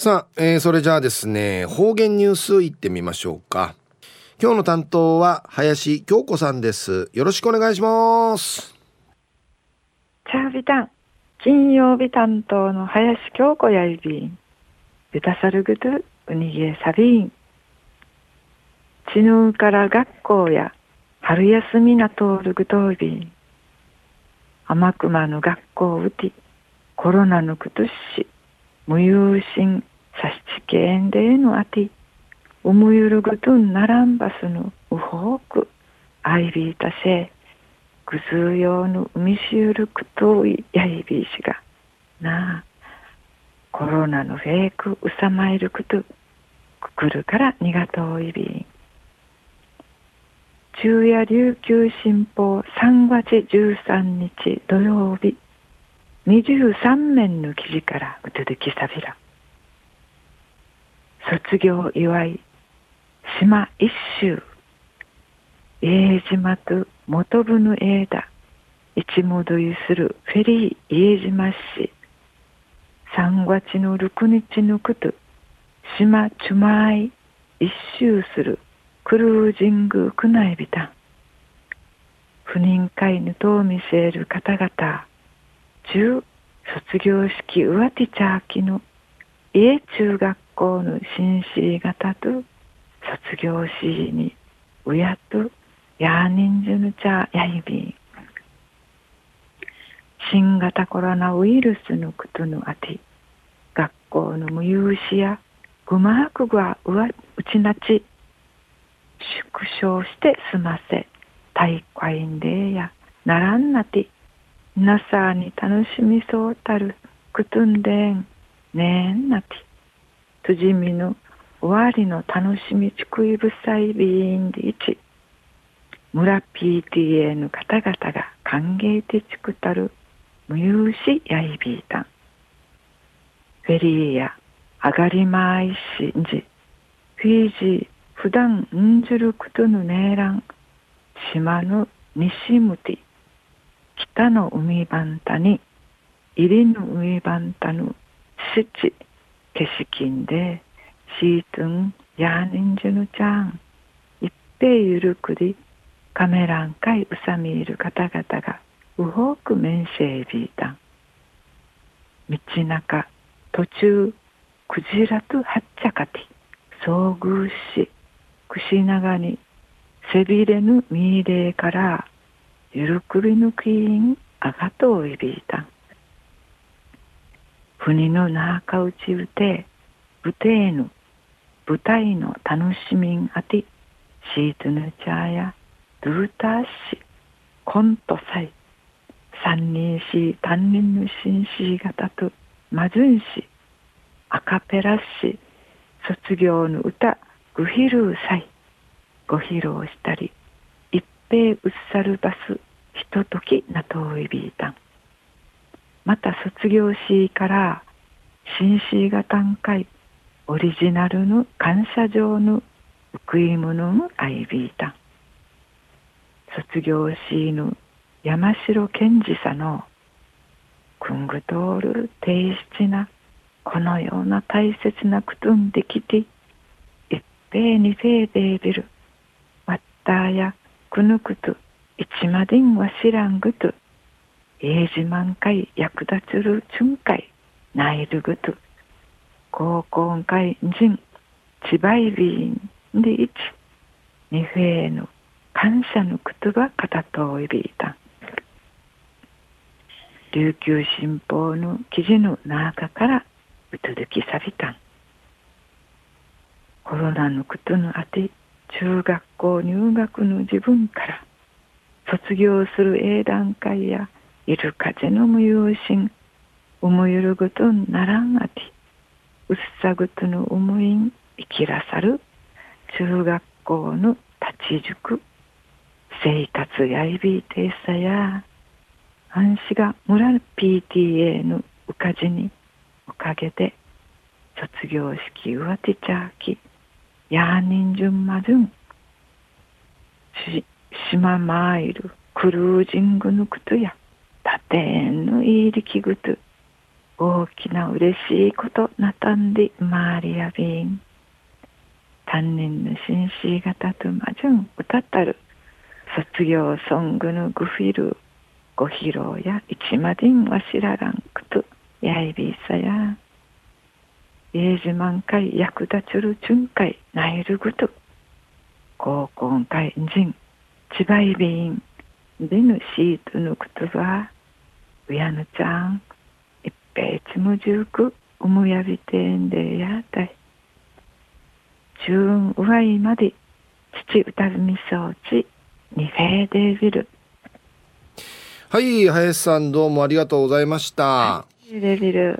さあ、えー、それじゃあですね、方言ニュースいってみましょうか。今日の担当は林京子さんです。よろしくお願いします。チャービタン、金曜日担当の林京子やいびん。ベタサルグトゥ、ウニゲサビン。ちぬうから学校や春休みな通るぐとびん。天熊の学校うて、コロナのくとし、無有心、さしちけんでのあて、うむゆるぐとんならんばすのうほく、あいびいたせ、ぐずうようのうみしゆるくといやいびいしが、なあ、コロナのフェイクうさまいるくと、くくるからにがといびん。昼夜琉球新報3月13日土曜日23面の記事からうつづきさびら卒業祝い島一周。家島と元部の枝一戻りするフェリー家島市。3月の6日のこと。島ちゅまい一周するクルージングクナイビタ不妊会ぬと見せる方々。中卒業式うわてちゃきの家中学校の紳士方と卒業しにうやとやにんじゅぬちゃやいびん新型コロナウイルスのことのあて学校の無有しやぐまくがうわうちなち縮小して済ませ大会んでやならんなてなさに楽しみそうたるくとんでんねんなて。とじみの終わりの楽しみちくいぶさいびんでいち村 PTA の方々が歓迎でちくたる無有しやいびいたんフェリーやあがりまいしんじ。フィージー普段んじるくとぬねえらん。島の西向き。北の海番たに入りの海番たぬ七。景色んでシートンやにんじゅぬちゃん一平ゆるくりカメランかいうさみいる方々がうほく面せいびいたん道中途中クジラとはっちゃかて遭遇し串長に背びれぬみいれからゆるくびぬきんあがとういびいた。国のなかうちうてぶてぬ舞台の楽しみんあてシートヌチャーやドゥーターシコントサイ三人し担任の紳士方とマジュンシアカペラシ卒業の歌グヒルーサイご披露したり一平うっさるバスひとときなといびいたん。また卒業しから新シが短会オリジナルの感謝状のウクイムのアイビータン卒業しの山城賢治さのくんぐとおる低質なこのような大切なくとんできてべにせいでびる。わったやくぬくと、いちまでんはしらんぐと、えいじまんかい役立つるちゅんかい、ないるぐと、高校んかいんじん、ちばいびんでいち、にふえの感謝のことばかたといびいた。琉球新報の記事の中からうつづきさびたん。コロナのことのあて中学校入学の自分から卒業する英段階やいる風の無用心思いゆるぐとならんあてうっさぐとの思いん生きらさる中学校の立ち塾生活やいびいてさや安心が村 PTA のうかじにおかげで卒業式うわてちゃきやーにんじゅんまるんしままいるクルージングぬくとやタテンのいりきぐと大きな嬉しいことなたんでマリアビン。担任の紳士方とまじゅん歌ったる。卒業ソングのグフィルご披露や一までんわしららんくとやいびいさや。英字満開役立ちる巡回ナイルグト。高校会人千葉いびんでぬシートのくとはうやぬちゃん一平ちむじゅうくうむやびてんでやたい。中うわいまで父歌み装置にフェーデビルはい林さんどうもありがとうございました、デビル